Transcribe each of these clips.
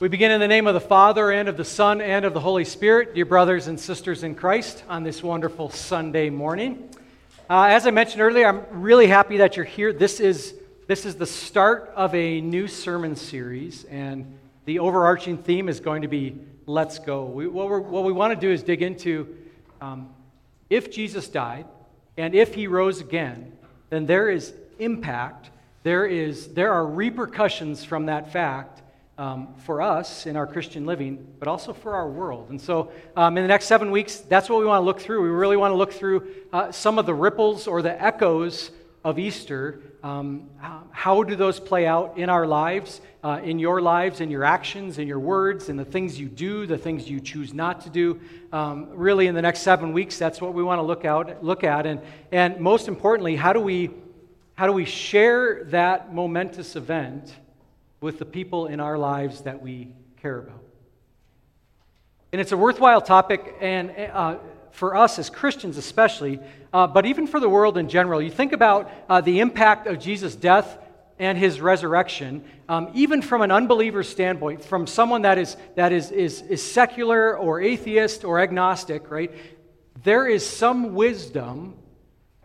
We begin in the name of the Father, and of the Son, and of the Holy Spirit, dear brothers and sisters in Christ, on this wonderful Sunday morning. Uh, as I mentioned earlier, I'm really happy that you're here. This is, this is the start of a new sermon series, and the overarching theme is going to be Let's Go. We, what, what, we want to do is dig into um, if Jesus died and if he rose again, then there is impact, there, is, there are repercussions from that fact um, for us in our Christian living, but also for our world. And so, um, in the next seven weeks, that's what we want to look through. We really want to look through uh, some of the ripples or the echoes of Easter. Um, how do those play out in our lives, uh, in your lives, in your actions, in your words, in the things you do, the things you choose not to do? Um, really, in the next seven weeks, that's what we want to look out, look at, and and most importantly, how do we how do we share that momentous event? With the people in our lives that we care about. And it's a worthwhile topic, and uh, for us as Christians especially, uh, but even for the world in general. You think about uh, the impact of Jesus' death and his resurrection, um, even from an unbeliever's standpoint, from someone that is, that is, is, is secular or atheist or agnostic, right? There is some wisdom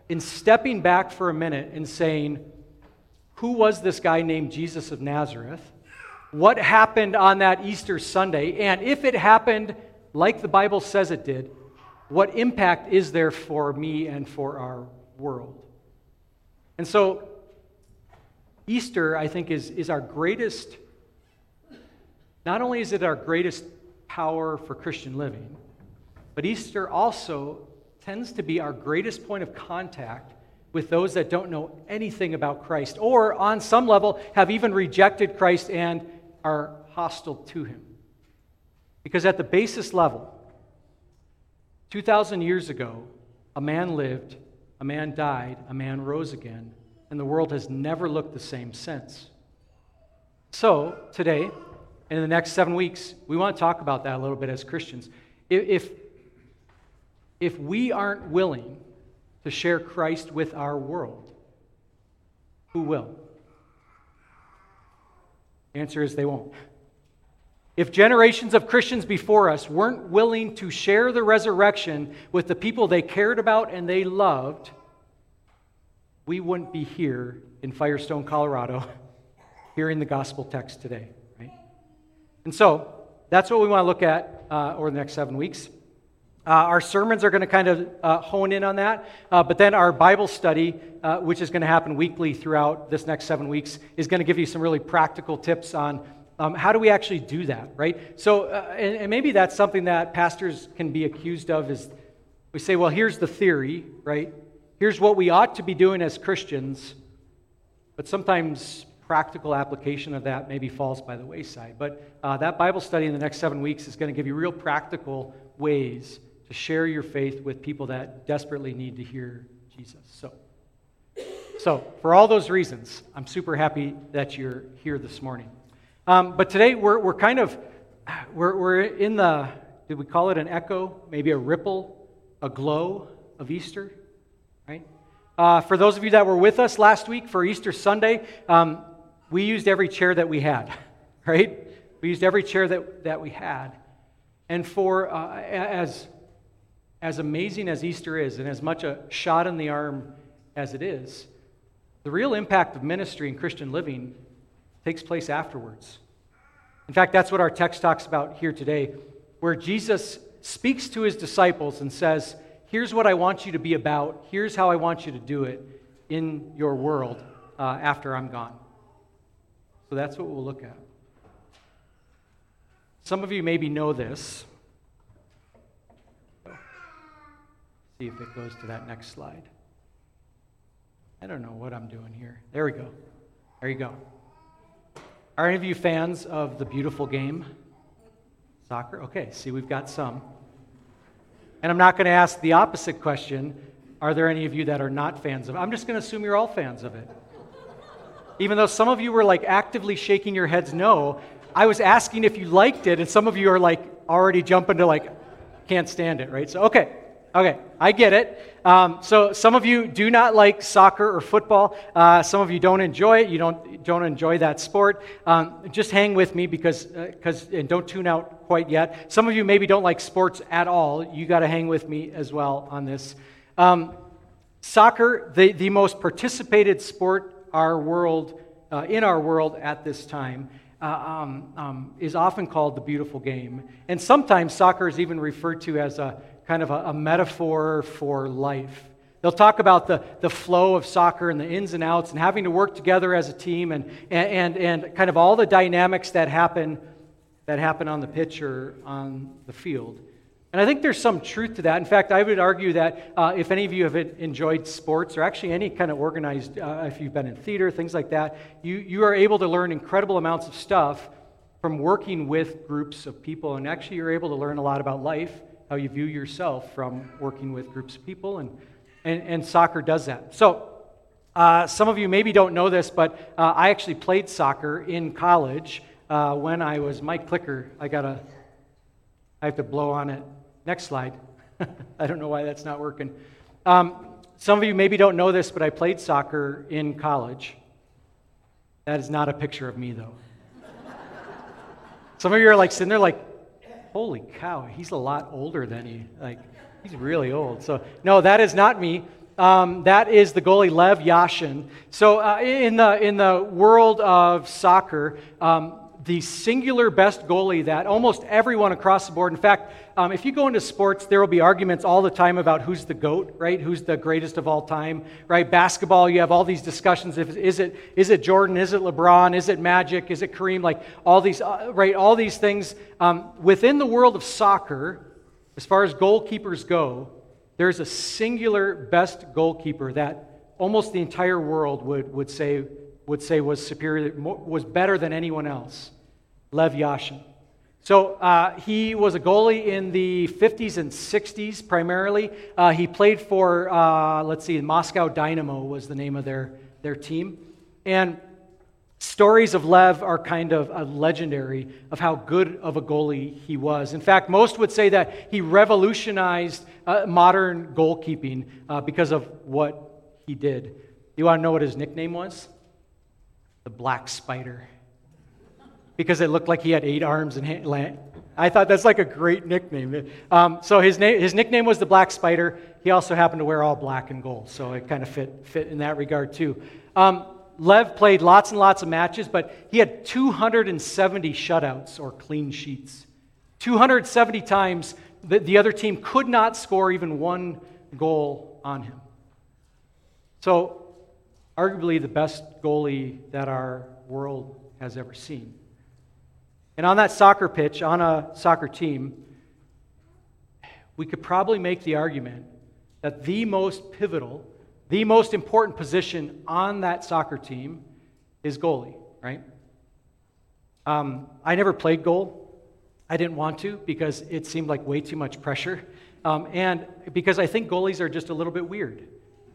in stepping back for a minute and saying, who was this guy named Jesus of Nazareth? What happened on that Easter Sunday? And if it happened like the Bible says it did, what impact is there for me and for our world? And so, Easter, I think, is, is our greatest, not only is it our greatest power for Christian living, but Easter also tends to be our greatest point of contact with those that don't know anything about Christ, or on some level have even rejected Christ and are hostile to him. Because at the basis level, 2,000 years ago, a man lived, a man died, a man rose again, and the world has never looked the same since. So, today, in the next seven weeks, we want to talk about that a little bit as Christians. If, if we aren't willing to share Christ with our world? Who will? The answer is they won't. If generations of Christians before us weren't willing to share the resurrection with the people they cared about and they loved, we wouldn't be here in Firestone, Colorado, hearing the gospel text today, right? And so that's what we want to look at uh, over the next seven weeks. Uh, our sermons are going to kind of uh, hone in on that, uh, but then our Bible study, uh, which is going to happen weekly throughout this next seven weeks, is going to give you some really practical tips on um, how do we actually do that, right? So, uh, and, and, maybe that's something that pastors can be accused of is we say, well, here's the theory, right? Here's what we ought to be doing as Christians, but sometimes practical application of that maybe falls by the wayside. But uh, that Bible study in the next seven weeks is going to give you real practical ways to share your faith with people that desperately need to hear Jesus. So, so for all those reasons, I'm super happy that you're here this morning. Um, but today we're, we're kind of we're, we're in the did we call it an echo, maybe a ripple, a glow of Easter, right? Uh, for those of you that were with us last week for Easter Sunday, um, we used every chair that we had, right? We used every chair that, that we had. And for, uh, as as amazing as Easter is, and as much a shot in the arm as it is, the real impact of ministry and Christian living takes place afterwards. In fact, that's what our text talks about here today, where Jesus speaks to his disciples and says, Here's what I want you to be about. Here's how I want you to do it in your world uh, after I'm gone. So that's what we'll look at. Some of you maybe know this. See if it goes to that next slide. I don't know what I'm doing here. There we go. There you go. Are any of you fans of the beautiful game? Soccer? Okay, see, we've got some. And I'm not going to ask the opposite question Are there any of you that are not fans of it? I'm just going to assume you're all fans of it. Even though some of you were like actively shaking your heads no, I was asking if you liked it, and some of you are like already jumping to like, can't stand it, right? So, okay, Okay, I get it. Um, so some of you do not like soccer or football. Uh, some of you don't enjoy it. You don't don't enjoy that sport. Um, just hang with me because because uh, and don't tune out quite yet. Some of you maybe don't like sports at all. You got to hang with me as well on this. Um, soccer, the the most participated sport our world uh, in our world at this time. Uh, um, um, is often called the beautiful game. And sometimes soccer is even referred to as a kind of a, a metaphor for life. They'll talk about the, the flow of soccer and the ins and outs and having to work together as a team and, and, and kind of all the dynamics that happen, that happen on the pitch or on the field. And I think there's some truth to that. In fact, I would argue that uh, if any of you have enjoyed sports or actually any kind of organized, uh, if you've been in theater, things like that, you, you are able to learn incredible amounts of stuff from working with groups of people. And actually, you're able to learn a lot about life how you view yourself from working with groups of people, and, and, and soccer does that. So, uh, some of you maybe don't know this, but uh, I actually played soccer in college uh, when I was Mike Clicker. I got a, I have to blow on it. Next slide. I don't know why that's not working. Um, some of you maybe don't know this, but I played soccer in college. That is not a picture of me, though. Some of you are like sitting there, like, holy cow, he's a lot older than he, like, he's really old. So, no, that is not me. Um, that is the goalie Lev Yashin. So, uh, in, the, in the world of soccer, um, the singular best goalie that almost everyone across the board, in fact, um, if you go into sports, there will be arguments all the time about who's the GOAT, right? Who's the greatest of all time, right? Basketball, you have all these discussions. If, is, it, is it Jordan? Is it LeBron? Is it Magic? Is it Kareem? Like all these, uh, right? All these things. Um, within the world of soccer, as far as goalkeepers go, there's a singular best goalkeeper that almost the entire world would, would, say, would say was superior, was better than anyone else. Lev Yashin. So uh, he was a goalie in the 50s and 60s primarily. Uh, he played for, uh, let's see, Moscow Dynamo was the name of their, their team. And stories of Lev are kind of uh, legendary of how good of a goalie he was. In fact, most would say that he revolutionized uh, modern goalkeeping uh, because of what he did. You want to know what his nickname was? The Black Spider because it looked like he had eight arms and hand. I thought that's like a great nickname. Um, so his, name, his nickname was the Black Spider. He also happened to wear all black and gold, so it kind of fit, fit in that regard too. Um, Lev played lots and lots of matches, but he had 270 shutouts or clean sheets. 270 times the, the other team could not score even one goal on him. So, arguably the best goalie that our world has ever seen. And on that soccer pitch, on a soccer team, we could probably make the argument that the most pivotal, the most important position on that soccer team is goalie, right? Um, I never played goal. I didn't want to because it seemed like way too much pressure. Um, and because I think goalies are just a little bit weird.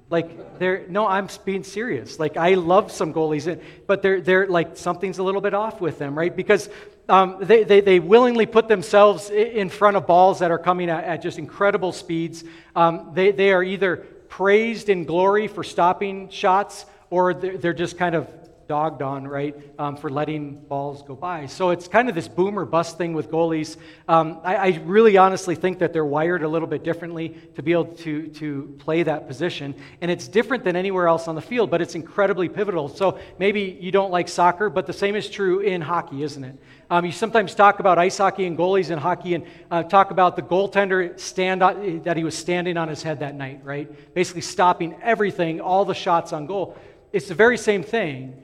Like they're no, I'm being serious. Like I love some goalies, but they're they're like something's a little bit off with them, right? Because um, they, they, they, willingly put themselves in front of balls that are coming at, at just incredible speeds. Um, they, they are either praised in glory for stopping shots, or they're, they're just kind of dogged on, right, um, for letting balls go by. So it's kind of this boom or bust thing with goalies. Um, I, I, really honestly think that they're wired a little bit differently to be able to, to play that position. And it's different than anywhere else on the field, but it's incredibly pivotal. So maybe you don't like soccer, but the same is true in hockey, isn't it? Um, you sometimes talk about ice hockey and goalies in hockey and uh, talk about the goaltender stand that he was standing on his head that night, right? Basically stopping everything, all the shots on goal. It's the very same thing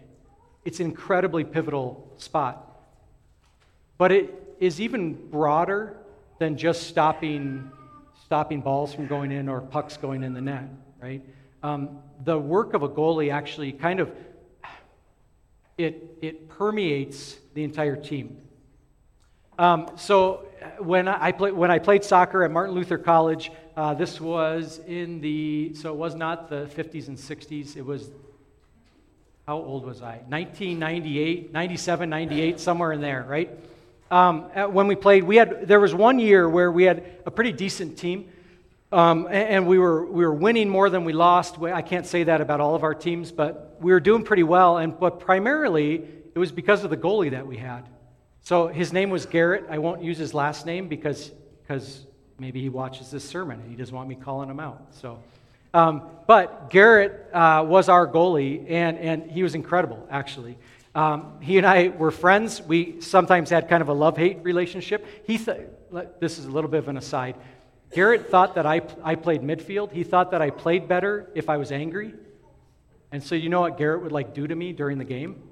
it's an incredibly pivotal spot. But it is even broader than just stopping, stopping balls from going in or pucks going in the net, right? Um, the work of a goalie actually kind of it, it permeates the entire team. Um, so when I, play, when I played soccer at Martin Luther College, uh, this was in the, so it was not the 50s and 60s, it was how old was I? 1998, 97, 98, somewhere in there, right? Um, when we played, we had there was one year where we had a pretty decent team, Um, and, and we, were, we were winning more than we lost. I can't say that about all of our teams, but we were doing pretty well. And, but primarily, it was because of the goalie that we had. So his name was Garrett. I won't use his last name because, because maybe he watches this sermon and he doesn't want me calling him out. So, um, but Garrett uh, was our goalie, and, and he was incredible, actually. Um, he and I were friends. We sometimes had kind of a love hate relationship. He th- this is a little bit of an aside. Garrett thought that I, I played midfield. He thought that I played better if I was angry. And so, you know what Garrett would like do to me during the game?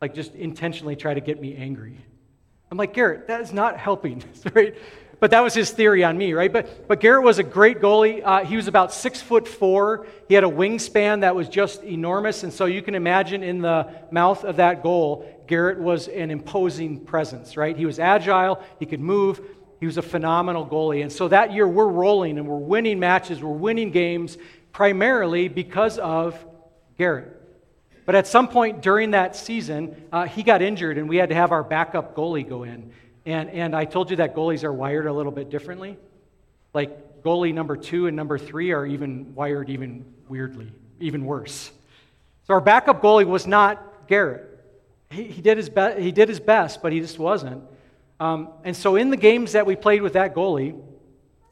Like, just intentionally try to get me angry. I'm like, Garrett, that is not helping, right? But that was his theory on me, right? But, but Garrett was a great goalie. Uh, he was about six foot four. He had a wingspan that was just enormous. And so you can imagine in the mouth of that goal, Garrett was an imposing presence, right? He was agile, he could move, he was a phenomenal goalie. And so that year we're rolling and we're winning matches, we're winning games primarily because of Garrett. But at some point during that season, uh, he got injured and we had to have our backup goalie go in. And, and I told you that goalies are wired a little bit differently. Like goalie number two and number three are even wired even weirdly, even worse. So our backup goalie was not Garrett. He, he, did, his be- he did his best, but he just wasn't. Um, and so in the games that we played with that goalie,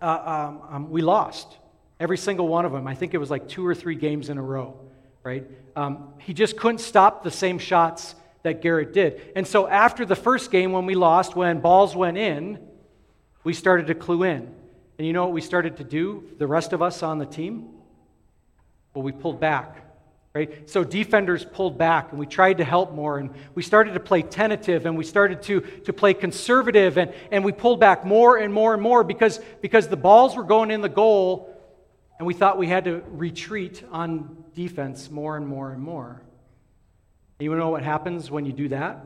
uh, um, um, we lost every single one of them. I think it was like two or three games in a row, right? Um, he just couldn't stop the same shots that Garrett did. And so after the first game, when we lost, when balls went in, we started to clue in. And you know what we started to do, the rest of us on the team? Well, we pulled back. Right? So defenders pulled back and we tried to help more and we started to play tentative and we started to, to play conservative and, and we pulled back more and more and more because, because the balls were going in the goal and we thought we had to retreat on defense more and more and more. You know what happens when you do that?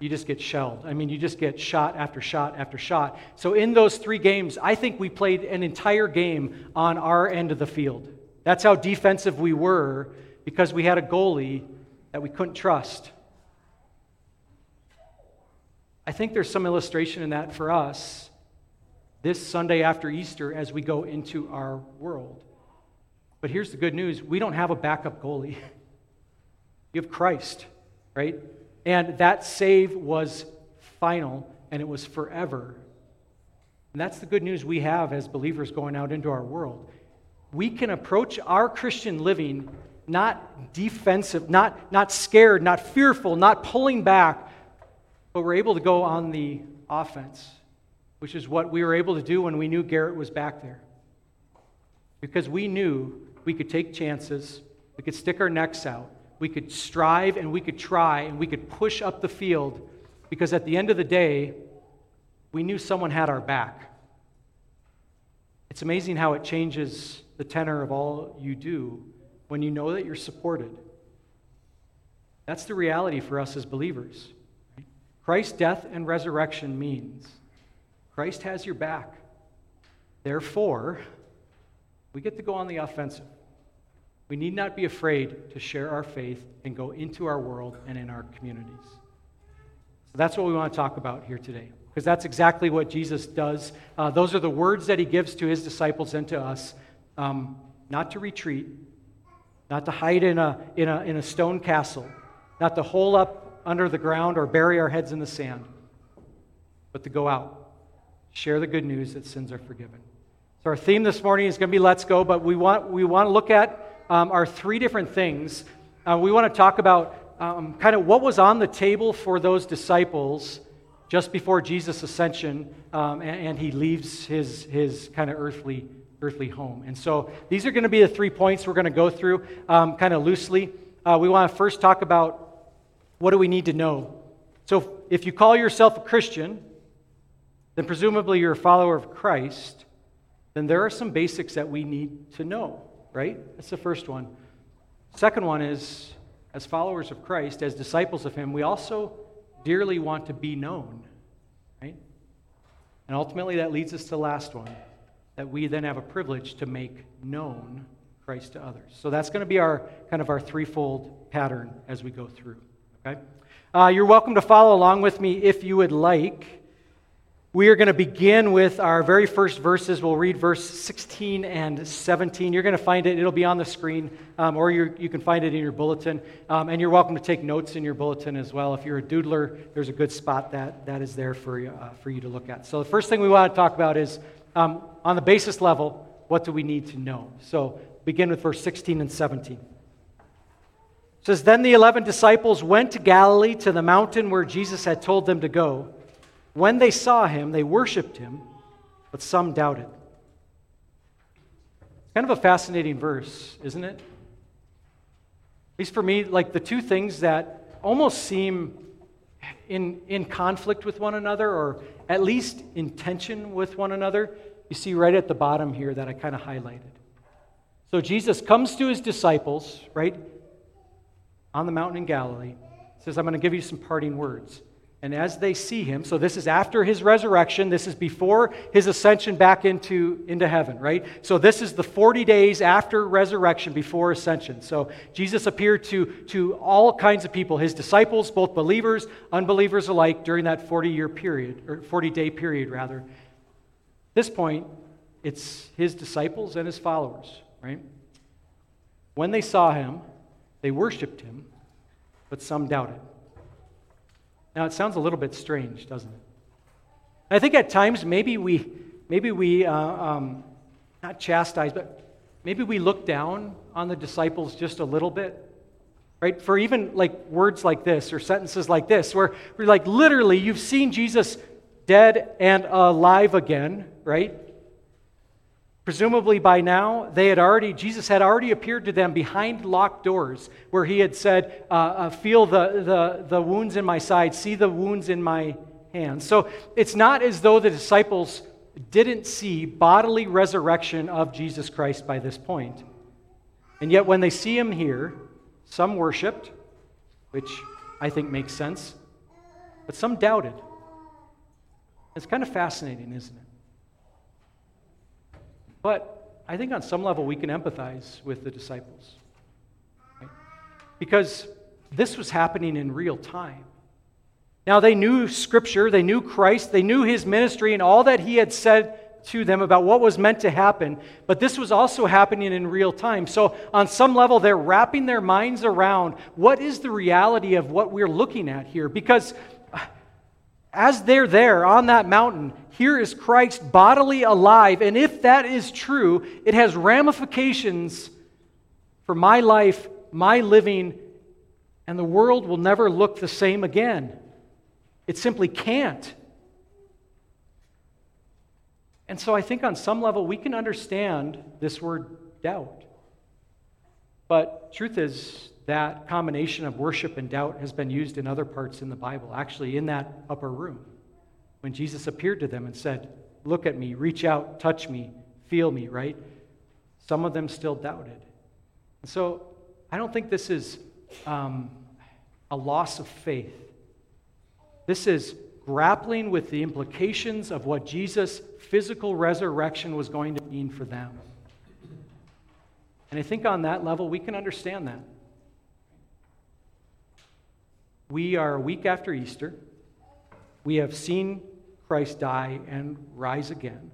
You just get shelled. I mean, you just get shot after shot after shot. So, in those three games, I think we played an entire game on our end of the field. That's how defensive we were because we had a goalie that we couldn't trust. I think there's some illustration in that for us this Sunday after Easter as we go into our world. But here's the good news we don't have a backup goalie. You have Christ, right? And that save was final and it was forever. And that's the good news we have as believers going out into our world. We can approach our Christian living not defensive, not, not scared, not fearful, not pulling back, but we're able to go on the offense, which is what we were able to do when we knew Garrett was back there. Because we knew we could take chances, we could stick our necks out, we could strive and we could try and we could push up the field because at the end of the day, we knew someone had our back. It's amazing how it changes the tenor of all you do when you know that you're supported. That's the reality for us as believers. Christ's death and resurrection means Christ has your back. Therefore, we get to go on the offensive. We need not be afraid to share our faith and go into our world and in our communities. So that's what we want to talk about here today, because that's exactly what Jesus does. Uh, those are the words that he gives to his disciples and to us um, not to retreat, not to hide in a, in, a, in a stone castle, not to hole up under the ground or bury our heads in the sand, but to go out, share the good news that sins are forgiven. So, our theme this morning is going to be Let's Go, but we want, we want to look at um, are three different things. Uh, we want to talk about um, kind of what was on the table for those disciples just before Jesus' ascension um, and, and, he leaves his, his kind of earthly, earthly home. And so these are going to be the three points we're going to go through um, kind of loosely. Uh, we want to first talk about what do we need to know. So if you call yourself a Christian, then presumably you're a follower of Christ, then there are some basics that we need to know right? That's the first one. Second one is, as followers of Christ, as disciples of Him, we also dearly want to be known, right? And ultimately, that leads us to the last one that we then have a privilege to make known Christ to others. So that's going to be our kind of our threefold pattern as we go through. Okay, uh, you're welcome to follow along with me if you would like. We are going to begin with our very first verses. We'll read verse 16 and 17. You're going to find it, it'll be on the screen, um, or you can find it in your bulletin. Um, and you're welcome to take notes in your bulletin as well. If you're a doodler, there's a good spot that, that is there for you, uh, for you to look at. So, the first thing we want to talk about is um, on the basis level, what do we need to know? So, begin with verse 16 and 17. It says, Then the eleven disciples went to Galilee to the mountain where Jesus had told them to go. When they saw him, they worshiped him, but some doubted. It's kind of a fascinating verse, isn't it? At least for me, like the two things that almost seem in, in conflict with one another, or at least in tension with one another, you see right at the bottom here that I kind of highlighted. So Jesus comes to his disciples, right, on the mountain in Galilee, says, I'm going to give you some parting words. And as they see him, so this is after his resurrection, this is before his ascension back into, into heaven, right? So this is the 40 days after resurrection, before ascension. So Jesus appeared to, to all kinds of people, his disciples, both believers, unbelievers alike, during that 40 year period, or 40 day period, rather. This point, it's his disciples and his followers, right? When they saw him, they worshiped him, but some doubted. Now, it sounds a little bit strange, doesn't it? I think at times maybe we, maybe we, uh, um, not chastise, but maybe we look down on the disciples just a little bit, right? For even like words like this or sentences like this, where we're like literally, you've seen Jesus dead and alive again, right? Presumably by now, they had already, Jesus had already appeared to them behind locked doors, where he had said, uh, uh, Feel the, the, the wounds in my side, see the wounds in my hands. So it's not as though the disciples didn't see bodily resurrection of Jesus Christ by this point. And yet, when they see him here, some worshiped, which I think makes sense, but some doubted. It's kind of fascinating, isn't it? But I think on some level we can empathize with the disciples. Right? Because this was happening in real time. Now, they knew Scripture, they knew Christ, they knew his ministry and all that he had said to them about what was meant to happen, but this was also happening in real time. So, on some level, they're wrapping their minds around what is the reality of what we're looking at here. Because as they're there on that mountain, here is Christ bodily alive. And if that is true, it has ramifications for my life, my living, and the world will never look the same again. It simply can't. And so I think on some level we can understand this word doubt. But truth is, that combination of worship and doubt has been used in other parts in the Bible, actually, in that upper room. When Jesus appeared to them and said, Look at me, reach out, touch me, feel me, right? Some of them still doubted. And so I don't think this is um, a loss of faith. This is grappling with the implications of what Jesus' physical resurrection was going to mean for them. And I think on that level, we can understand that. We are a week after Easter. We have seen Christ die and rise again.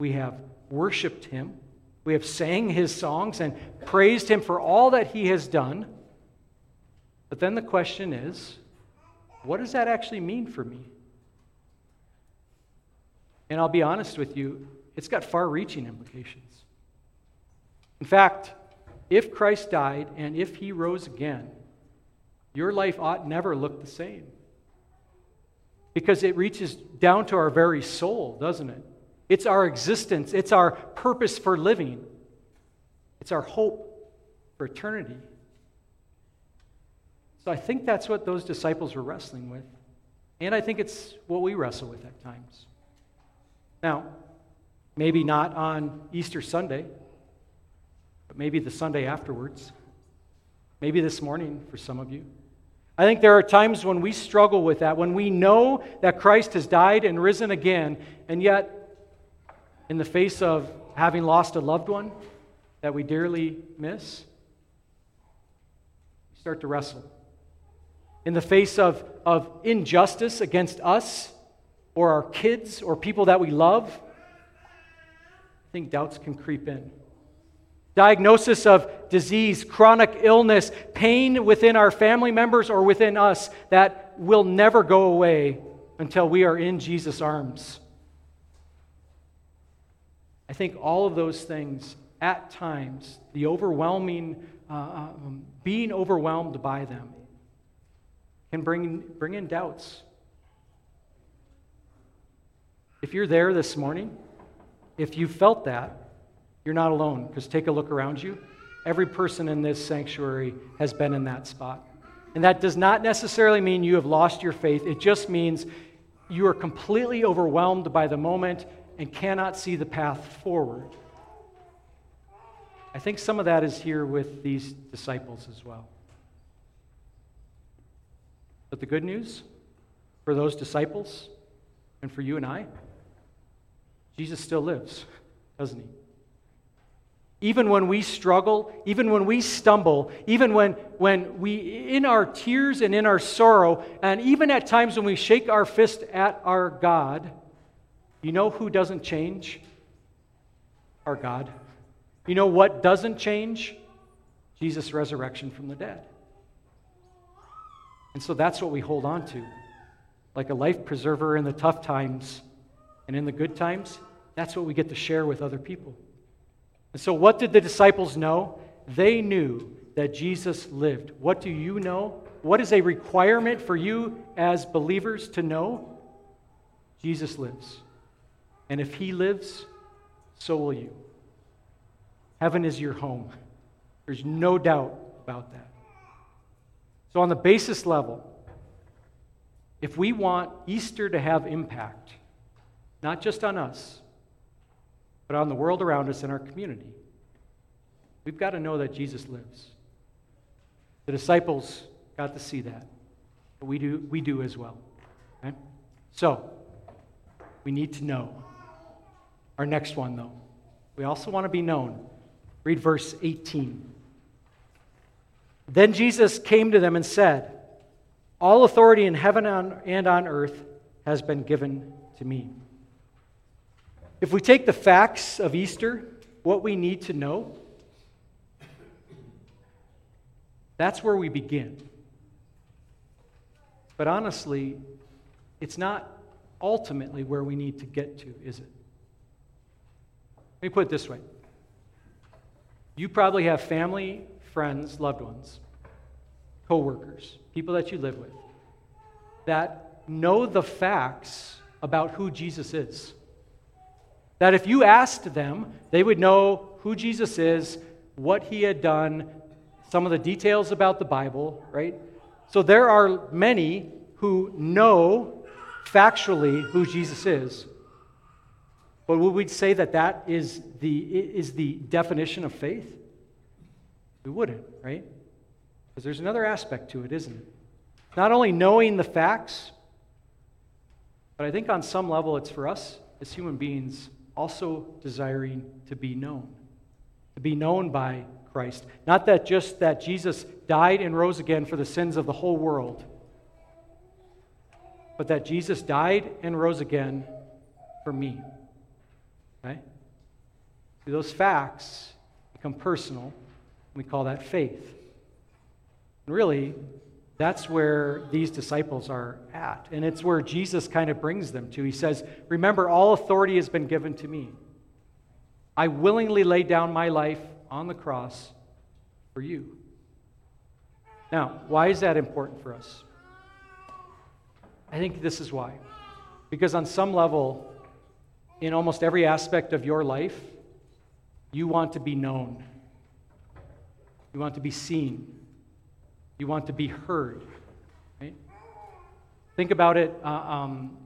We have worshiped him. We have sang his songs and praised him for all that he has done. But then the question is what does that actually mean for me? And I'll be honest with you, it's got far reaching implications. In fact, if Christ died and if he rose again, your life ought never look the same. Because it reaches down to our very soul, doesn't it? It's our existence, it's our purpose for living, it's our hope for eternity. So I think that's what those disciples were wrestling with. And I think it's what we wrestle with at times. Now, maybe not on Easter Sunday, but maybe the Sunday afterwards. Maybe this morning for some of you. I think there are times when we struggle with that, when we know that Christ has died and risen again, and yet, in the face of having lost a loved one that we dearly miss, we start to wrestle. In the face of, of injustice against us or our kids or people that we love, I think doubts can creep in. Diagnosis of disease, chronic illness, pain within our family members or within us that will never go away until we are in Jesus' arms. I think all of those things, at times, the overwhelming, uh, um, being overwhelmed by them, can bring, bring in doubts. If you're there this morning, if you felt that, you're not alone, because take a look around you. Every person in this sanctuary has been in that spot. And that does not necessarily mean you have lost your faith. It just means you are completely overwhelmed by the moment and cannot see the path forward. I think some of that is here with these disciples as well. But the good news for those disciples and for you and I, Jesus still lives, doesn't he? Even when we struggle, even when we stumble, even when, when we, in our tears and in our sorrow, and even at times when we shake our fist at our God, you know who doesn't change? Our God. You know what doesn't change? Jesus' resurrection from the dead. And so that's what we hold on to. Like a life preserver in the tough times and in the good times, that's what we get to share with other people. And so, what did the disciples know? They knew that Jesus lived. What do you know? What is a requirement for you as believers to know? Jesus lives. And if he lives, so will you. Heaven is your home. There's no doubt about that. So, on the basis level, if we want Easter to have impact, not just on us, but on the world around us and our community, we've got to know that Jesus lives. The disciples got to see that, but we do, we do as well. Okay? So, we need to know. Our next one, though, we also want to be known. Read verse 18. Then Jesus came to them and said, All authority in heaven and on earth has been given to me. If we take the facts of Easter, what we need to know, that's where we begin. But honestly, it's not ultimately where we need to get to, is it? Let me put it this way. You probably have family friends, loved ones, coworkers, people that you live with that know the facts about who Jesus is. That if you asked them, they would know who Jesus is, what he had done, some of the details about the Bible, right? So there are many who know factually who Jesus is. But would we say that that is the, is the definition of faith? We wouldn't, right? Because there's another aspect to it, isn't it? Not only knowing the facts, but I think on some level it's for us as human beings also desiring to be known, to be known by Christ. Not that just that Jesus died and rose again for the sins of the whole world, but that Jesus died and rose again for me. Okay? See, those facts become personal we call that faith. And really, that's where these disciples are at. And it's where Jesus kind of brings them to. He says, Remember, all authority has been given to me. I willingly lay down my life on the cross for you. Now, why is that important for us? I think this is why. Because on some level, in almost every aspect of your life, you want to be known. You want to be seen. You want to be heard. Right? Think about it uh, um,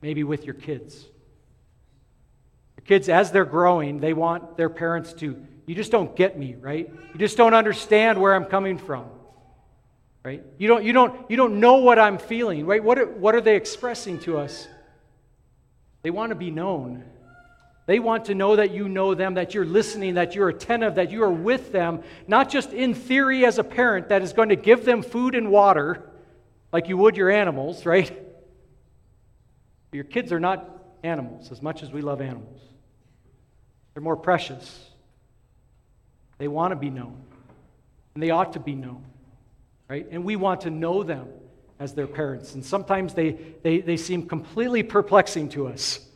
maybe with your kids. Your kids, as they're growing, they want their parents to, you just don't get me, right? You just don't understand where I'm coming from. Right? You don't, you don't, you don't know what I'm feeling, right? What are, what are they expressing to us? They want to be known. They want to know that you know them, that you're listening, that you're attentive, that you are with them, not just in theory as a parent that is going to give them food and water like you would your animals, right? Your kids are not animals as much as we love animals. They're more precious. They want to be known, and they ought to be known, right? And we want to know them as their parents. And sometimes they, they, they seem completely perplexing to us.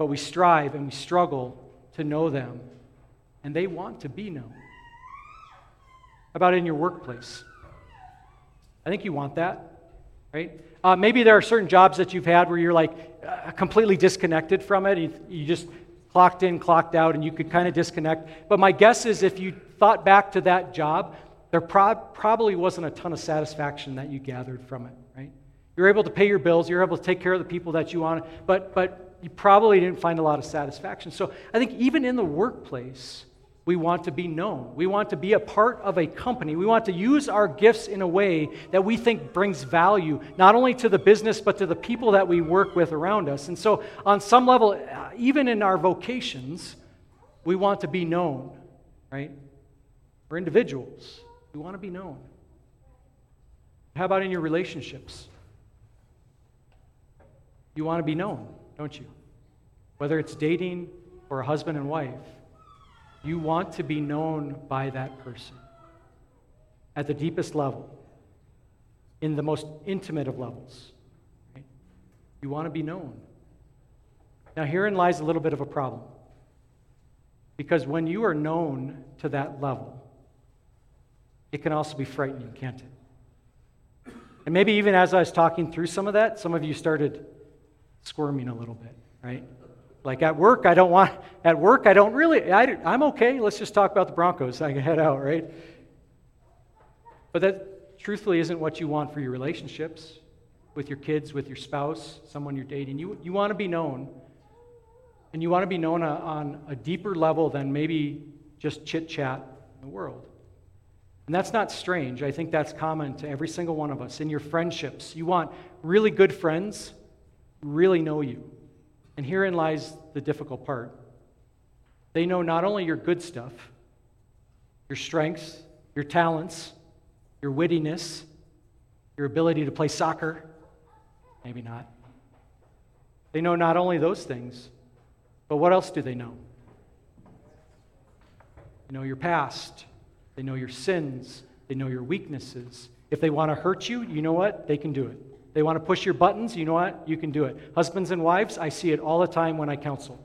But we strive and we struggle to know them, and they want to be known. How about in your workplace? I think you want that, right? Uh, maybe there are certain jobs that you've had where you're like uh, completely disconnected from it. You, you just clocked in, clocked out, and you could kind of disconnect. But my guess is if you thought back to that job, there pro- probably wasn't a ton of satisfaction that you gathered from it, right? You're able to pay your bills, you're able to take care of the people that you want, but, but you probably didn't find a lot of satisfaction. So I think even in the workplace, we want to be known. We want to be a part of a company. We want to use our gifts in a way that we think brings value, not only to the business, but to the people that we work with around us. And so, on some level, uh, even in our vocations, we want to be known, right? We're individuals. We want to be known. How about in your relationships? You want to be known, don't you? Whether it's dating or a husband and wife, you want to be known by that person at the deepest level, in the most intimate of levels. Right? You want to be known. Now, herein lies a little bit of a problem. Because when you are known to that level, it can also be frightening, can't it? And maybe even as I was talking through some of that, some of you started squirming a little bit, right? Like at work, I don't want, at work, I don't really, I, I'm okay. Let's just talk about the Broncos. I can head out, right? But that truthfully isn't what you want for your relationships with your kids, with your spouse, someone you're dating. You, you want to be known. And you want to be known uh, on a deeper level than maybe just chit chat in the world. And that's not strange. I think that's common to every single one of us. In your friendships, you want really good friends really know you. And herein lies the difficult part. They know not only your good stuff, your strengths, your talents, your wittiness, your ability to play soccer, maybe not. They know not only those things, but what else do they know? They know your past, they know your sins, they know your weaknesses. If they want to hurt you, you know what? They can do it. They want to push your buttons, you know what? You can do it. Husbands and wives, I see it all the time when I counsel.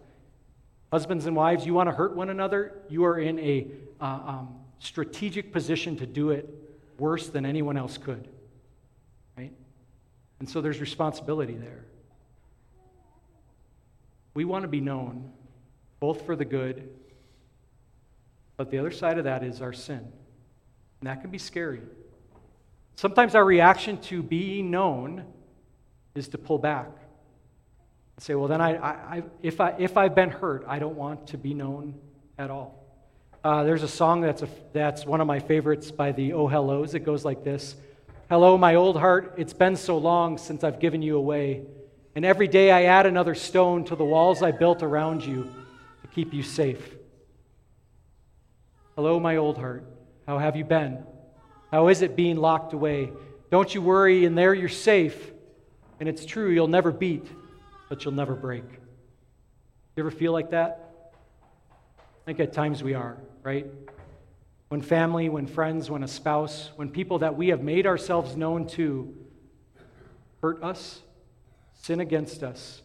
Husbands and wives, you want to hurt one another, you are in a uh, um, strategic position to do it worse than anyone else could. Right? And so there's responsibility there. We want to be known both for the good, but the other side of that is our sin. And that can be scary. Sometimes our reaction to being known is to pull back and say, well, then I, I, if, I, if I've been hurt, I don't want to be known at all. Uh, there's a song that's, a, that's one of my favorites by the Oh Hellos. It goes like this Hello, my old heart, it's been so long since I've given you away. And every day I add another stone to the walls I built around you to keep you safe. Hello, my old heart, how have you been? How is it being locked away? Don't you worry, in there you're safe. And it's true, you'll never beat, but you'll never break. You ever feel like that? I think at times we are, right? When family, when friends, when a spouse, when people that we have made ourselves known to hurt us, sin against us,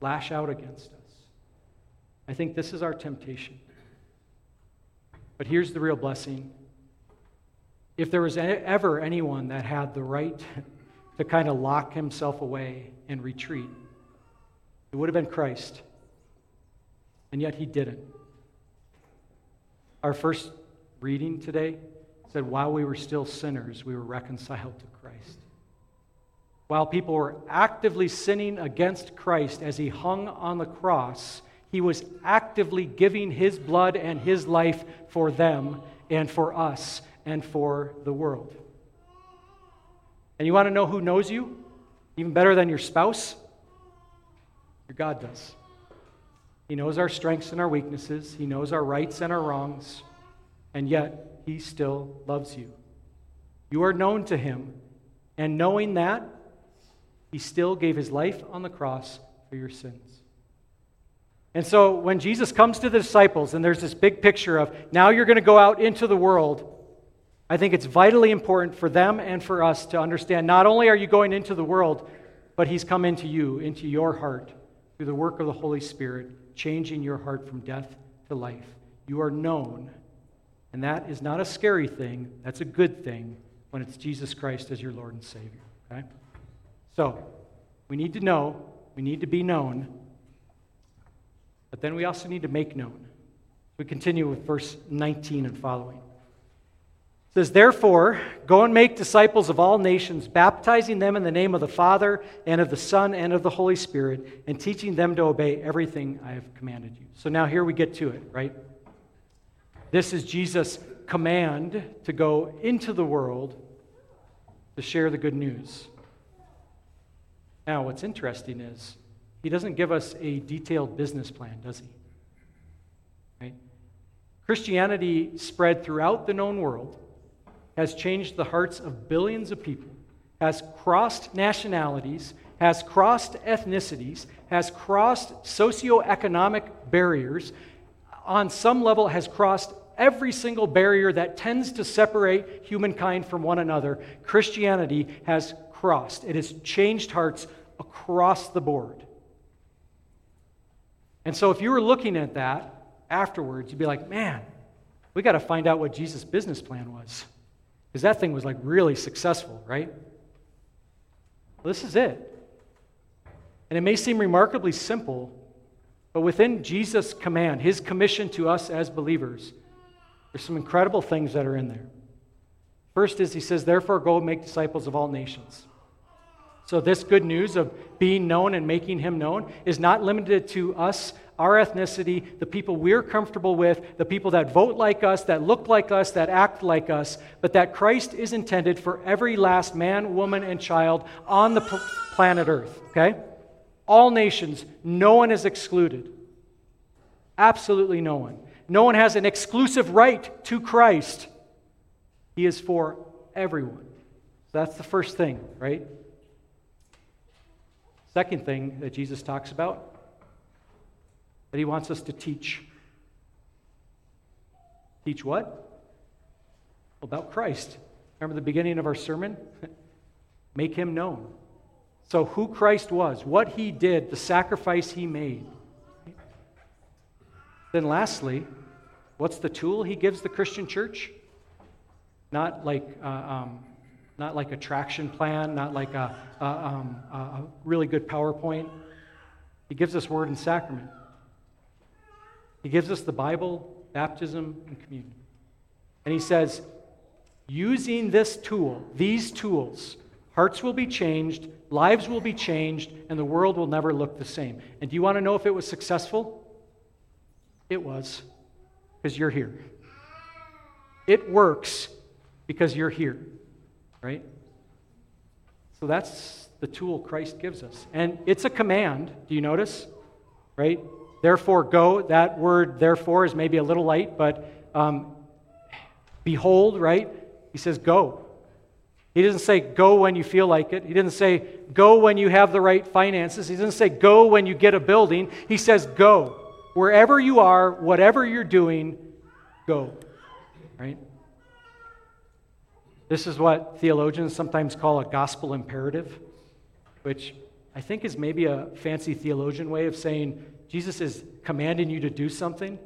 lash out against us. I think this is our temptation. But here's the real blessing if there was ever anyone that had the right to kind of lock himself away and retreat, it would have been Christ. And yet he didn't. Our first reading today said, while we were still sinners, we were reconciled to Christ. While people were actively sinning against Christ as he hung on the cross, he was actively giving his blood and his life for them and for us and for the world. And you want to know who knows you even better than your spouse? Your God does. He knows our strengths and our weaknesses, He knows our rights and our wrongs, and yet He still loves you. You are known to Him, and knowing that, He still gave his life on the cross for your sins. And so when Jesus comes to the disciples, and there's this big picture of now you're going to go out into the world, I think it's vitally important for them and for us to understand not only are you going into the world, but He's come into you, into your heart, through the work of the Holy Spirit, changing your heart from death to life. You are known. And that is not a scary thing, that's a good thing when it's Jesus Christ as your Lord and Savior. Okay? So, we need to know, we need to be known. But then we also need to make known. We continue with verse 19 and following. Says, Therefore, go and make disciples of all nations, baptizing them in the name of the Father, and of the Son, and of the Holy Spirit, and teaching them to obey everything I have commanded you. So now here we get to it, right? This is Jesus' command to go into the world to share the good news. Now, what's interesting is he doesn't give us a detailed business plan, does he? Right? Christianity spread throughout the known world, has changed the hearts of billions of people, has crossed nationalities, has crossed ethnicities, has crossed socioeconomic barriers, on some level has crossed every single barrier that tends to separate humankind from one another. Christianity has crossed. It has changed hearts across the board. And so if you were looking at that afterwards, you'd be like, man, we got to find out what Jesus' business plan was. Because that thing was like really successful, right? This is it. And it may seem remarkably simple, but within Jesus' command, his commission to us as believers, there's some incredible things that are in there. First is he says, Therefore, go and make disciples of all nations. So, this good news of being known and making him known is not limited to us, our ethnicity, the people we're comfortable with, the people that vote like us, that look like us, that act like us, but that Christ is intended for every last man, woman, and child on the planet Earth, okay? All nations, no one is excluded. Absolutely no one. No one has an exclusive right to Christ. He is for everyone. That's the first thing, right? Second thing that Jesus talks about that he wants us to teach. Teach what? About Christ. Remember the beginning of our sermon? Make him known. So, who Christ was, what he did, the sacrifice he made. Then, lastly, what's the tool he gives the Christian church? Not like uh, um, not like a traction plan, not like a, a, um, a really good PowerPoint. He gives us word and sacrament. He gives us the Bible, baptism, and communion. And he says, using this tool, these tools, hearts will be changed, lives will be changed, and the world will never look the same. And do you want to know if it was successful? It was, because you're here. It works because you're here right? So that's the tool Christ gives us. And it's a command. Do you notice? Right? Therefore, go. That word, therefore, is maybe a little light, but um, behold, right? He says, go. He doesn't say go when you feel like it. He doesn't say go when you have the right finances. He doesn't say go when you get a building. He says go. Wherever you are, whatever you're doing, go. Right? This is what theologians sometimes call a gospel imperative, which I think is maybe a fancy theologian way of saying Jesus is commanding you to do something.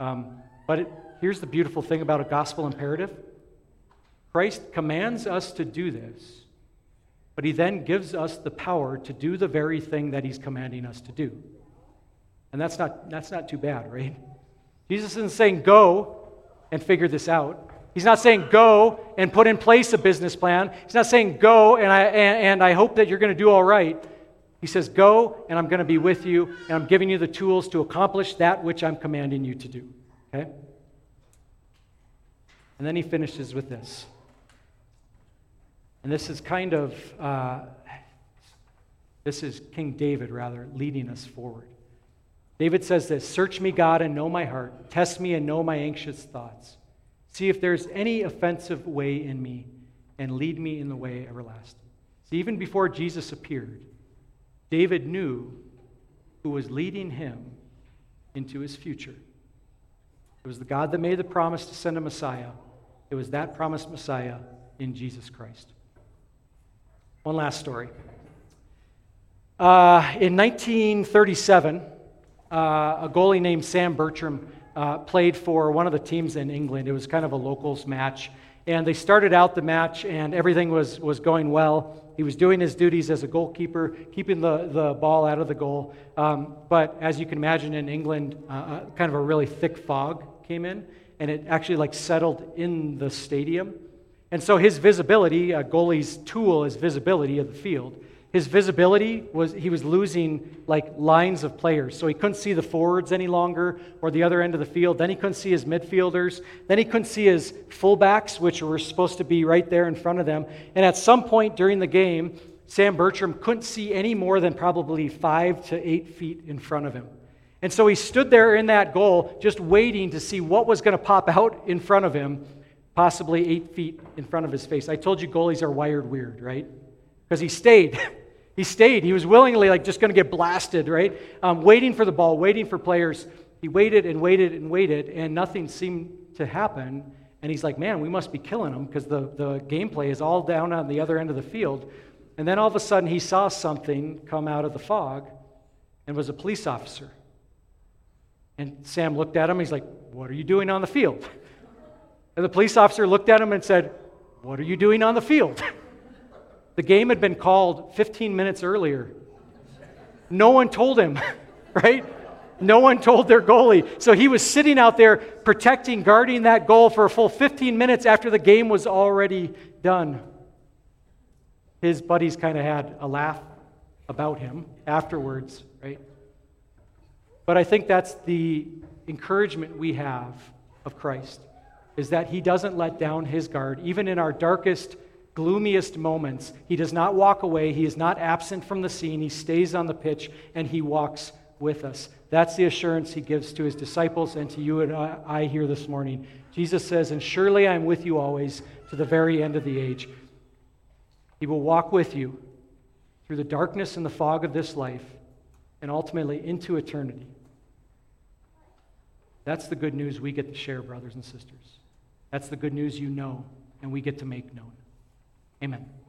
Um, but it, here's the beautiful thing about a gospel imperative Christ commands us to do this, but he then gives us the power to do the very thing that he's commanding us to do. And that's not, that's not too bad, right? Jesus isn't saying, go and figure this out. He's not saying go and put in place a business plan. He's not saying go and I, and, and I hope that you're going to do all right. He says, Go and I'm going to be with you and I'm giving you the tools to accomplish that which I'm commanding you to do. Okay? And then he finishes with this. And this is kind of, uh, this is King David, rather, leading us forward. David says this Search me, God, and know my heart. Test me and know my anxious thoughts. See if there's any offensive way in me, and lead me in the way everlasting. See, even before Jesus appeared, David knew who was leading him into his future. It was the God that made the promise to send a Messiah. It was that promised Messiah in Jesus Christ. One last story. Uh, in 1937, uh, a goalie named Sam Bartram uh, played for one of the teams in England. It was kind of a locals match. And they started out the match, and everything was, was going well. He was doing his duties as a goalkeeper, keeping the, the ball out of the goal. Um, but as you can imagine, in England, uh, uh kind of a really thick fog came in, and it actually like settled in the stadium. And so his visibility, a goalie's tool is visibility of the field. His visibility was he was losing like lines of players. So he couldn't see the forwards any longer or the other end of the field. Then he couldn't see his midfielders. Then he couldn't see his fullbacks, which were supposed to be right there in front of them. And at some point during the game, Sam Bartram couldn't see any more than probably five to eight feet in front of him. And so he stood there in that goal, just waiting to see what was going to pop out in front of him possibly eight feet in front of his face. I told you goalies are wired weird, right? Because he stayed. he stayed. He was willingly like just going to get blasted, right? Um, waiting for the ball, waiting for players. He waited and waited and waited, and nothing seemed to happen. And he's like, man, we must be killing them because the, the gameplay is all down on the other end of the field. And then all of a sudden, he saw something come out of the fog and was a police officer. And Sam looked at him. He's like, What are you doing on the field? And the police officer looked at him and said, What are you doing on the field? The game had been called 15 minutes earlier. No one told him, right? No one told their goalie. So he was sitting out there protecting, guarding that goal for a full 15 minutes after the game was already done. His buddies kind of had a laugh about him afterwards, right? But I think that's the encouragement we have of Christ is that he doesn't let down his guard. Even in our darkest, gloomiest moments, he does not walk away. He is not absent from the scene. He stays on the pitch and he walks with us. That's the assurance he gives to his disciples and to you and I here this morning. Jesus says, And surely I am with you always to the very end of the age. He will walk with you through the darkness and the fog of this life and ultimately into eternity. That's the good news we get to share, brothers and sisters. That's the good news you know and we get to make known. Amen.